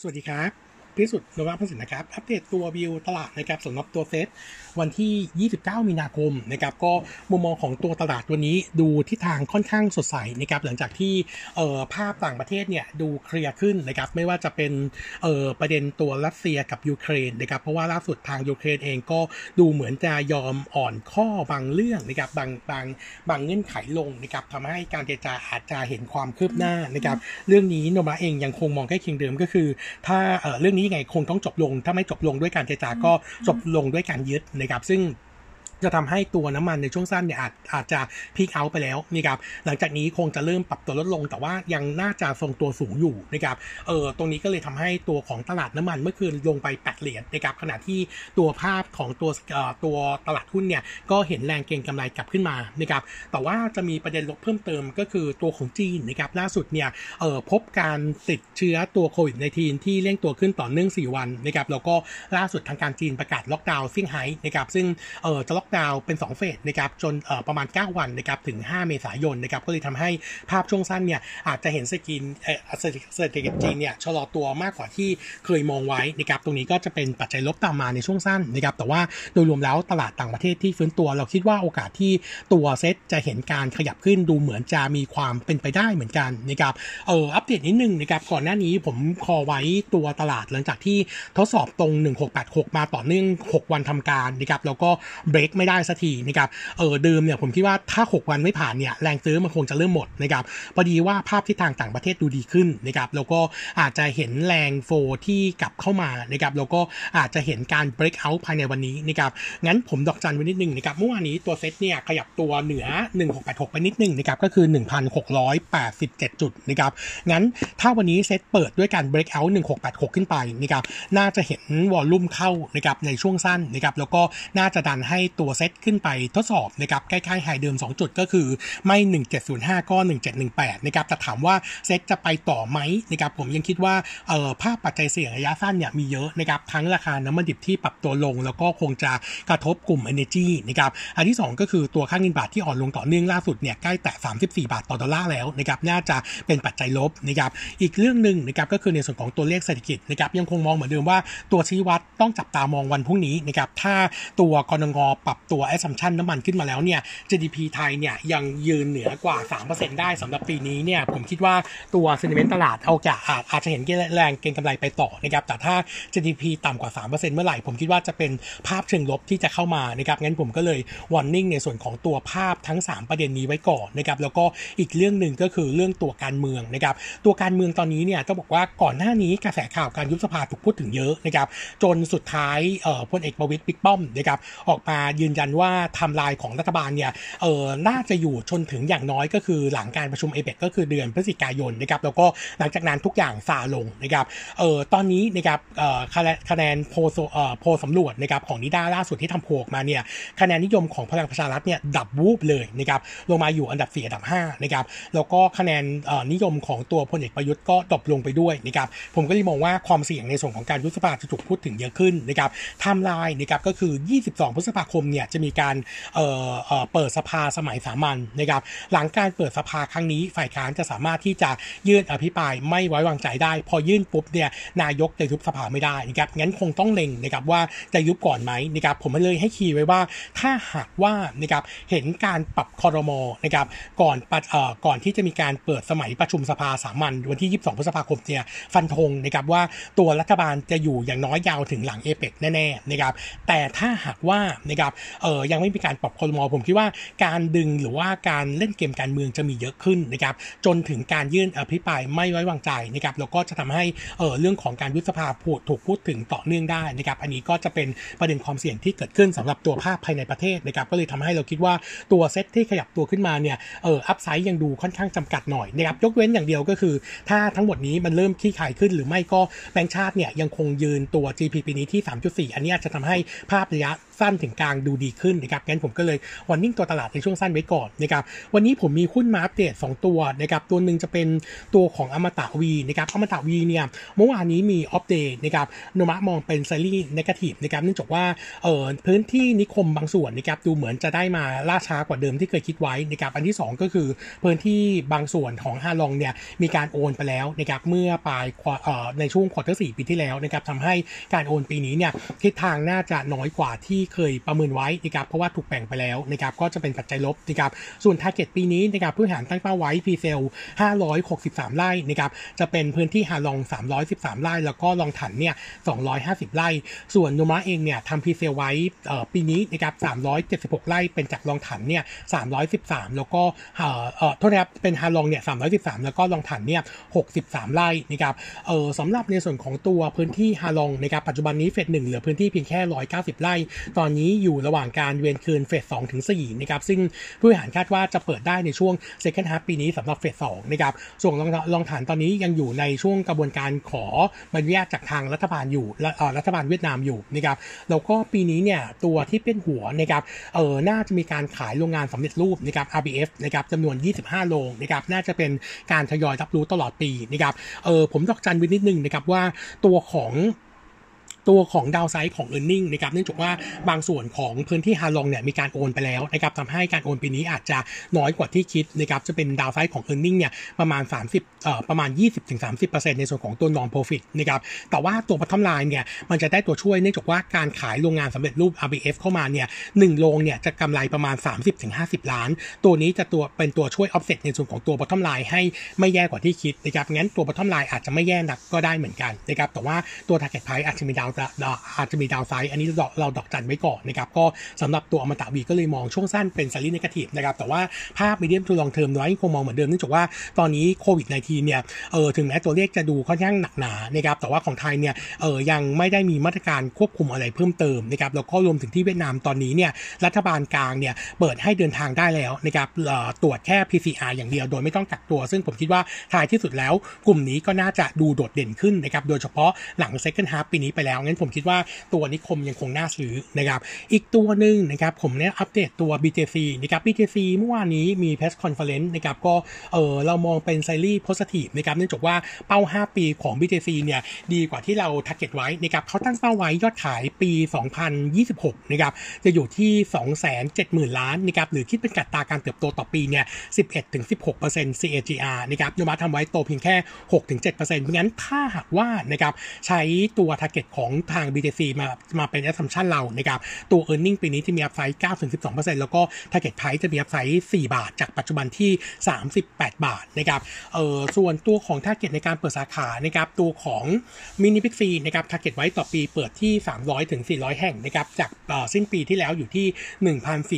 สวัสดีครับ พิสุทธิ์นวัตพัสินนะครับ อัปเดตตัววิวตลาดนะครับสำหรับตัวเซตวันที่ 29 มีนาคมนะครับ ก็มุมมองของตัวตลาดวันนี้ดูทิศทางค่อนข้างสดใสนะครับ หลังจากที่เอ่อภาพต่างประเทศเนี่ยดูเคลียร์ขึ้นนะครับ ไม่ว่าจะเป็นเอ่อประเด็นตัวรัสเซียกับยูเครนนะครับ เพราะว่าล่าสุดทางยูเครนเองก็ดูเหมือนจะยอมอ่อนข้อบางเรื่องนะครับ บางบางบางเงื่อนไขลงนะครับทำให้การเจรจาอาจจะเห็นความคืบหน้านะครับ เรื่องนี้โนมาเองยังคงมองใกล้เคียงเดิมก็คือ ถ้าเอ่อเรื่องนี้ยังไงคงต้องจบลง ถ้าไม่จบลงด้วยการเจรจาก็จบลงด้วยการยึดนะครับซึ่ง จะทำให้ตัวน้ำมันในช่วงสั้นเนี่ยอาจอาจจะพีคเอาไปแล้วนะครับหลังจากนี้คงจะเริ่มปรับตัวลดลง แต่ว่ายังน่าจะทรงตัวสูงอยู่นะครับเออตรงนี้ก็เลยทำให้ตัวของตลาดน้ำมันเมื่อคืนลงไป8เหรียญนะครับขณะที่ตัวภาพของตัวเอ่อตัวตลาดหุ้นเนี่ยก็เห็นแรงเก็งกำไรกลับขึ้นมานะครับแต่ว่าจะมีประเด็นลบเพิ่มเติมก็คือตัวของจีนนะครับล่าสุดเนี่ยเออพบการติดเชื้อตัวโควิด -19 ที่เร่งตัวขึ้นต่อเนื่อง 4 วันนะครับแล้วก็ล่าสุดทางการจีนประกาศล็อกดาวน์เซี่ยงไฮ้นะครับซึ่งเออจะล็อกดาวน์เป็น 2 เฟสนะครับจนประมาณ 9 วันนะครับถึง 5 เมษายนนะครับก็เลยทำให้ภาพช่วงสั้นเนี่ยอาจจะเห็นเศรษฐกิจเออเศรษฐกิจเศรษฐกิจจีนเนี่ยชะลอตัวมากกว่าที่เคยมองไว้นะครับตรงนี้ก็จะเป็นปัจจัยลบตามมาในช่วงสั้นนะครับแต่ว่าโดยรวมแล้วตลาดต่างประเทศที่ฟื้นตัวเราคิดว่าโอกาสที่ตัวเซ็ตจะเห็นการขยับขึ้นดูเหมือนจะมีความเป็นไปได้เหมือนกันนะครับเอออัปเดตนิดนึงนะครับก่อนหน้านี้ผมคอไว้ตัวตลาดหลังจากที่ทดสอบตรง 1686 มาต่อเนื่อง 6 วันทำการนะครับแล้วก็เบรกไม่ได้สักทีนะครับเออเดิมเนี่ยผมคิดว่าถ้า 6 วันไม่ผ่านเนี่ยแรงซื้อมันคงจะเริ่มหมดนะครับพอดีว่าภาพทิศทางต่างประเทศดูดีขึ้นนะครับแล้วก็อาจจะเห็นแรงโฟที่กลับเข้ามานะครับแล้วก็อาจจะเห็นการ break out ภายในวันนี้นะครับงั้นผมดอกจันไว้นิดนึงนะครับเมื่อวานนี้ตัวเซ็ตเนี่ยขยับตัวเหนือ 1686 ไปนิดนึงนะครับก็คือ 1,687 จุดนะครับงั้นถ้าวันนี้เซ็ตเปิดด้วยการ break out 1686 ขึ้นไปนะครับน่าจะเห็น volume เข้านะครับในช่วงสั้นนะครับแล้วก็น่าจะดันให้ตัววเซตขึ้นไปทดสอบนะครับใกล้ๆ high เดิม 2 จุดก็คือไม่ 1705 ก็ 1718 นะครับแต่ถามว่าเซตจะไปต่อไหมนะครับผมยังคิดว่าเอ่อภาพปัจจัยเสี่ยงระยะสั้นเนี่ยมีเยอะนะครับทั้งราคาน้ำมันดิบที่ปรับตัวลง แล้วก็คงจะกระทบกลุ่ม Energy นะครับอันที่ 2 ก็คือตัวค่าเงินบาทที่อ่อนลงต่อเนื่องล่าสุดเนี่ยใกล้แตะ34 บาทต่อดอลลาร์แล้วนะครับน่าจะเป็นปัจจัยลบนะครับอีกเรื่องหนึ่งนะครับก็คือในส่วนของตัวเลขเศรษฐกิจนะครับยังคงมองเหมือนเดิมว่าตัวชี้วัดต้องจับตามองวันพรุ่งนี้นะครับถ้าตัวกรงงปรับตัว assumption น้ำมันขึ้นมาแล้วเนี่ย GDP ไทยเนี่ยยังยืนเหนือกว่า 3%ได้สำหรับปีนี้เนี่ยผมคิดว่าตัว sentiment ตลาดเอาจะอาจอาจจะเห็นแรงเก็งกำไรไปต่อนะครับแต่ถ้า GDP ต่ำกว่า 3%เมื่อไหร่ ผมคิดว่าจะเป็นภาพเชิงลบที่จะเข้ามานะครับงั้นผมก็เลย warning ในส่วนของตัวภาพทั้ง 3 ประเด็นนี้ไว้ก่อนนะครับแล้วก็อีกเรื่องหนึ่งก็คือเรื่องตัวการเมืองนะครับตัวการเมืองตอนนี้เนี่ยต้องบอกว่าก่อนหน้านี้กระแสข่าวการยุบสภาถูกพูดถึงเยอะนะครับจนสุดท้ายเอ่อพลเอกประวิตรบิ๊กป้อมนะครับออกมายืนยันว่าทม์ไลน์ของรัฐบาลเนี่ยเออน่าจะอยู่ชนถึงอย่างน้อยก็คือหลังการประชุมเอเปกก็คือเดือนพฤศจิกายนนะครับแล้วก็หลังจากนั้นทุกอย่างซาลงนะครับเออตอนนี้นะครับเออคะแนนโพลเอ่อโพลสำรวจนะครับของนิด้าล่าสุดที่ทำโพลออกมาเนี่ยคะแนนนิยมของพลังประชารัฐเนี่ยดับวูบเลยนะครับลงมาอยู่อันดับ4อันดับ5นะครับแล้วก็คะแนนเอ่อนิยมของตัวพลเอกประยุทธ์ก็ drop ลงไปด้วยนะครับผมก็เลยมองว่าความเสี่ยงในส่วนของการยุบสภาจะถูกพูดถึงเยอะขึ้นนะครับไทม์ไลน์นะครับก็คือ 22 พฤษภาคมเนี่ยจะมีการเเเปิดสภาสมัยสามัญนะครับ หลังการเปิดสภาครั้งนี้ฝ่ายค้านจะสามารถที่จะยื่นอภิปรายไม่ไว้วางใจได้ พอยื่นปุ๊บเนี่ยนายกจะยุบสภาไม่ได้นะครับงั้นคงต้องเล็งนะครับว่าจะยุบก่อนไหมนะครับผมเลยให้คีย์ไว้ว่าถ้าหากว่านะครับเห็นการปรับคอรมอนะครับก่อนปัดเอ่อก่อนที่จะมีการเปิดสมัยประชุมสภาสามัญวันที่ 22 พฤษภาคมเนี่ยฟันธงนะครับว่าตัวรัฐบาลจะอยู่อย่างน้อยยาวถึงหลังเอเปกแน่ๆนะครับแต่ถ้าหากว่านะครับเออยังไม่มีการปรับคอรมอผมคิดว่าการดึงหรือว่าการเล่นเกมการเมืองจะมีเยอะขึ้นนะครับจนถึงการยื่นอภิปรายไม่ไว้วางใจนะครับแล้วก็จะทำให้เออเรื่องของการยุบสภาพูดถูกพูดถึงต่อเนื่องได้นะครับอันนี้ก็จะเป็นประเด็นความเสี่ยงที่เกิดขึ้นสำหรับตัวภาพภายในประเทศนะครับก็เลยทำให้เราคิดว่าตัวเซตที่ขยับตัวขึ้นมาเนี่ยเอออัพไซด์ยังดูค่อนข้างจำกัดหน่อยนะครับยกเว้นอย่างเดียวก็คือ ถ้าทั้งหมดนี้มันเริ่มขี้ขายขึ้น หรือไม่ก็แบงก์ชาติเนี่ยยังคงยืนตัว GP ปีนี้ที่ 3.4 อันนี้จะทำให้ภาพระยะ สั้นถึงกลางดูดีขึ้นนะครับงั้นผมก็เลยวันนิ่งตัวตลาดในช่วงสั้นไว้ก่อนนะครับวันนี้ผมมีหุ้นมาอัปเดต 2 ตัวนะครับตัวหนึ่งจะเป็นตัวของอมตะวีนะครับอมตะวีเนี่ยเมื่อวานนี้มีอัปเดตนะครับโนมะมองเป็นไซรีส์นกาทีฟนะครับเนื่องจากว่าเออพื้นที่นิคมบางส่วนนะครับดูเหมือนจะได้มาล่าช้ากว่าเดิมที่เคยคิดไว้นะครับอันที่ 2 ก็คือพื้นที่บางส่วนของฮาลองเนี่ยมีการโอนไปแล้วนะครับเมื่อปลายในช่วง quarter สี่ปีที่แล้วนะครับทำให้การโอนปีนี้เนี่ยทิศทางน่าจะน้อยกว่าที่เคยประเมินไว้นะครับเพราะว่าถูกแบ่งไปแล้วนะครับก็จะเป็นปัจจัยลบนะครับส่วน target ปีนี้นะครับผู้บริหารตั้งเป้าไว้ presale 563 ไร่นะครับจะเป็นพื้นที่ฮาลอง 313 ไร่ แล้วก็ลองถั่นเนี่ย 250 ไร่ ส่วนโนมูระเองเนี่ยทำ presale ไว้ปีนี้นะครับ376 ไร่เป็นจากลองถันเนี่ย 313 แล้วก็เอ่อโทษนะครับเป็นฮาลองเนี่ย 313 แล้วก็ลองถันเนี่ย 63 ไร่นะครับเออสำหรับในส่วนของตัวพื้นที่ฮาลองนะครับปัจจุบันนี้เฟสหนึ่งเหลือพื้นที่เพียงแค่ 190 ไร่ตอนนี้อยู่ระหว่างการเวียนคืนเฟสสองถึงสี่นะครับซึ่งผู้บริหารคาดว่าจะเปิดได้ในช่วง second half ปีนี้สำหรับเฟสสองนะครับส่วนลองลองฐานตอนนี้ยังอยู่ในช่วงกระบวนการขอใบอนุญาตจากทางรัฐบาลอยู่รัฐบาลเวียดนามอยู่นะครับแล้วก็ปีนี้เนี่ยตัวที่เป็นหัวนะครับเออน่าจะมีการขายโรงงานสำเร็จรูปนะครับ RBF นะครับจำนวน 25 โรงนะครับน่าจะเป็นการทยอยรับรู้ตลอดปีนะครับเออผมดอกจันวินิดนึงนะครับว่าตัวของ ตัวของดาวไซด์ของ e a r n i n g นะครับเนื่องจากว่าบางส่วนของพื้นที่ฮาลองเนี่ยมีการโอนไปแล้วนะครับทำให้การโอนปีนี้อาจจะน้อยกว่าที่คิดนะครับจะเป็นดาวไซด์ของ e a r n i n g เนี่ยประมาณ 30เอ่อประมาณ 20-30%ในส่วนของตัว non profit นะครับแต่ว่าตัว bottom line เนี่ยมันจะได้ตัวช่วยเนื่องจากว่าการขายโรงงานสำเร็จรูป RBF เข้ามาเนี่ยหนึ่งโรงเนี่ยจะกำไรประมาณ 30-50 ล้าน ตัวนี้จะตัวเป็นตัวช่วย offset ในส่วนของตัว bottom line ให้ไม่แย่กว่าที่คิดนะครับงั้นตัว bottom line อาจจะไม่แย่นักก็ได้เหมือนกันนะครับแต่ว่าตัว target price อาจจะมีดาวอาจจะมีดาวไซด์อันนี้เราเราดอกจันไว้ก่อนนะครับก็สำหรับตัวอมตะวีก็เลยมองช่วงสั้นเป็นซารีนกาทีฟนะครับแต่ว่าภาพมีเดียมทูลองเทอมน้อยคงมองเหมือนเดิมเนื่องจากว่าตอนนี้โควิด -19 เนี่ยเออถึงแม้ตัวเลขจะดูค่อนข้างหนักหนานะครับแต่ว่าของไทยเนี่ยเออยังไม่ได้มีมาตรการควบคุมอะไรเพิ่มเติมนะครับแล้วก็รวมถึงที่เวียดนามตอนนี้เนี่ยรัฐบาลกลางเนี่ยเปิดให้เดินทางได้แล้วนะครับตรวจแค่ PCR อย่างเดียวโดยไม่ต้องกักตัว ซึ่งผมคิดว่าท้ายที่สุดแล้ว กลุ่มนี้ก็น่าจะดูโดดเด่นขึ้นนะครับโดยเฉพาะหลัง second half ปีนี้ไปแล้วงั้นผมคิดว่าตัวนิคมยังคงน่าซื้อนะครับ อีกตัวหนึ่งนะครับผมเนี่ยอัปเดตตัว BJC นะครับ BJC เมื่อวานนี้มี press conference นะครับก็เออเรามองเป็นไซรีโพสติฟนะครับเนื่องจากว่าเป้า 5 ปีของ BJC เนี่ยดีกว่าที่เรา target ไว้นะครับเขาตั้งเป้าไว้ยอดขายปี 2026 นะครับจะอยู่ที่ 270,000 ล้านนะครับหรือคิดเป็นกัตราการเติบโตต่อปีเนี่ย 11-16% CAGR นะครับโนมาทำไว้โตเพียงแค่ 6-7%เพราะงั้นถ้าหากว่านะครับใช้ตัว target ของทาง BJC มามาเป็น assumption เรานะครับตัว e a r n i n g ปีนี้ที่มี upside 9-12%แล้วก็ target price จะมี upside 4บาท จากปัจจุบันที่ 38 บาทนะครับเออส่วนตัวของ target ในการเปิดสาขานะครับตัวของ mini big c นะครับ target ไว้ต่อปีเปิดที่ 300ถึง400 แห่งนะครับจากสิ้นปีที่แล้วอยู่ที่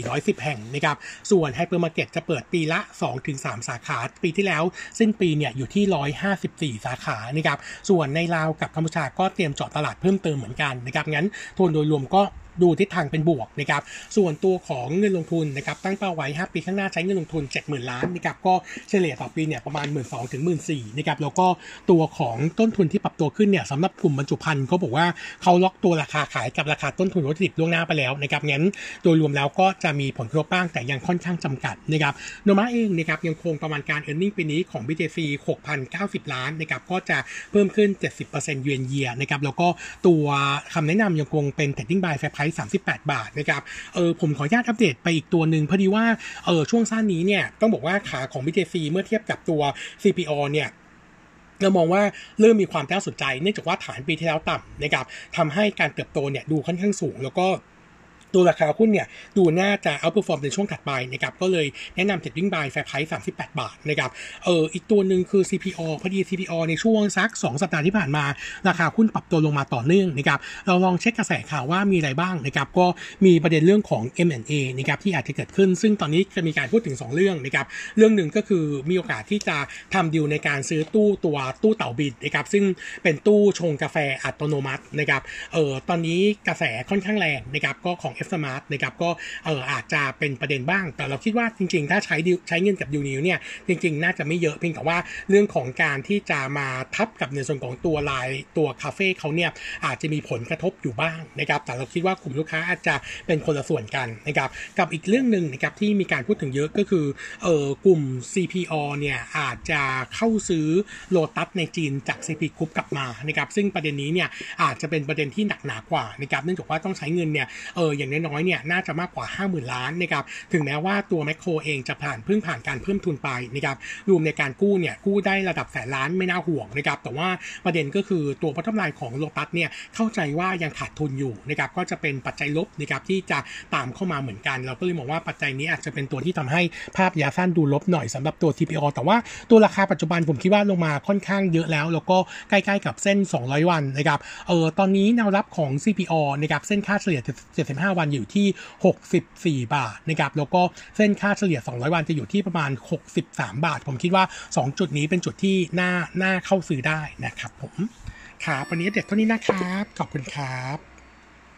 1,410 แห่งนะครับส่วน hypermarket จะเปิดปีละ 2-3 สาขาปีที่แล้ว สิ้นปีเนี่ยอยู่ที่ 154 สาขานะครับส่วนในลาวกับกัมพูชาก็เตรียมเจาะตลาดเพิ่มเติมเหมือนกันนะครับงั้นทุนโดยรวมก็ ดูทิศทางเป็นบวกนะครับส่วนตัวของเงินลงทุนนะครับตั้งเป้าไว้ 5 ปีข้างหน้าใช้เงินลงทุน 70,000 ล้านนะครับก็เฉลี่ยต่อปีเนี่ยประมาณ 1 2ื่นถึงหมื่นสนะครับแล้วก็ตัวของต้นทุนที่ปรับตัวขึ้นเนี่ยสำหรับกลุ่มบรรจุภัณฑ์เขาบอกว่าเขาล็อกตัวราคาขายกับราคาต้นทุนวัตถุดิบล่วงหน้าไปแล้วนะครับงั้นโดยรวมแล้วก็จะมีผลกระทบบ้างแต่ยังค่อนข้างจำกัดนะครับโนมาเองนะครับยังคงประมาณการ e a r n i n g ปีนี้ของ BJC 6,090 ล้านนะครับก็จะเพิ่มขึ้น 70%เยือนเยียนะครับแล้วก็ตัวคำแนะนำยังคงเป็น trading by fair price 38 บาทนะครับเออผมขออนุญาตอัปเดตไปอีกตัวหนึ่งพอดีว่าเออช่วงสั้นนี้เนี่ยต้องบอกว่าขาของ BTC เมื่อเทียบกับตัว CPO เนี่ยเรามองว่าเริ่มมีความน่าสนใจเนื่องจากว่าฐานปีที่แล้วต่ำนะครับทำให้การเติบโตเนี่ยดูค่อนข้างสูงแล้วก็ ตัวราคาหุ้นเนี่ยดูน่าจะ outperform ในช่วงถัดไปนะครับก็เลยแนะนำ trading buy fair price 38บแปดบาทนะครับเอออีกตัวหนึ่งคือ CPALL พอดี CPALL ในช่วงสัก 2 สัปดาห์ที่ผ่านมา ราคาหุ้นปรับตัวลงมาต่อเนื่องนะครับเราลองเช็คกระแสข่าวว่ามีอะไรบ้างนะครับก็มีประเด็นเรื่องของ M&A นะครับที่อาจจะเกิดขึ้น ซึ่งตอนนี้จะมีการพูดถึง 2 เรื่องนะครับเรื่องหนึ่งก็คือมีโอกาสที่จะทำดีลในการซื้อตู้ตัวตู้เต่าบินนะครับซึ่งเป็นตู้ชงกาแฟอัตโนมัตินะครับเออตอนนี้กระแสค่อนข้างแรงนะครับก็ของ F Smart นะครับก็เอออาจจะเป็นประเด็นบ้าง แต่เราคิดว่าจริง ๆ ถ้าใช้ดิวใช้เงินกับยูนิวเนี่ยจริง ๆ น่าจะไม่เยอะเพียงแต่ว่าเรื่องของการที่จะมาทับกับในส่วนของตัวลายตัวคาเฟ่เขาเนี่ยอาจจะมีผลกระทบอยู่บ้างนะครับแต่เราคิดว่ากลุ่มลูกค้าอาจจะเป็นคนละส่วนกันนะครับกับอีกเรื่องหนึ่งนะครับที่มีการพูดถึงเยอะก็คือเออกลุ่ม CPO เนี่ยอาจจะเข้าซื้อโลตัสในจีนจาก CP Group กลับมานะครับซึ่งประเด็นนี้เนี่ยอาจจะเป็นประเด็นที่หนักหนากว่านะครับเนื่องจากว่าต้องใช้เงินเนี่ยเอออย่างน้อยๆเนี่ยน่าจะมากกว่า 50,000 ล้านนะครับถึงแม้ว่าตัวแมคโครเองจะผ่านเพิ่งผ่านการเพิ่มทุนไปนะครับรวมในการกู้เนี่ยกู้ได้ระดับแสนล้านไม่น่าห่วงนะครับแต่ว่าประเด็นก็คือตัวพัฒนาของโลตัสเนี่ยเข้าใจว่ายังขาดทุนอยู่นะครับก็จะเป็นปัจจัยลบนะครับที่จะตามเข้ามาเหมือนกัน เราก็เลยมองว่าปัจจัยนี้อาจจะเป็นตัวที่ทำให้ภาพยะสั้นดูลบหน่อยสำหรับตัว TPO แต่ว่าตัวราคาปัจจุบันผมคิดว่าลงมาค่อนข้างเยอะแล้ว แล้วก็ใกล้ๆกับเส้น 200 วันนะครับเออตอนนี้แนวรับของ CPO นะครับเส้นค่าเฉลี่ย 75วันอยู่ที่ 64 บาทนะครับแล้วก็เส้นค่าเฉลี่ย 200 วันจะอยู่ที่ประมาณ 63 บาท ผมคิดว่า 2 จุดนี้เป็นจุดที่น่าน่าเข้าซื้อได้นะครับผมครับวันนี้เด็ดเท่านี้นะครับ ขอบคุณครับ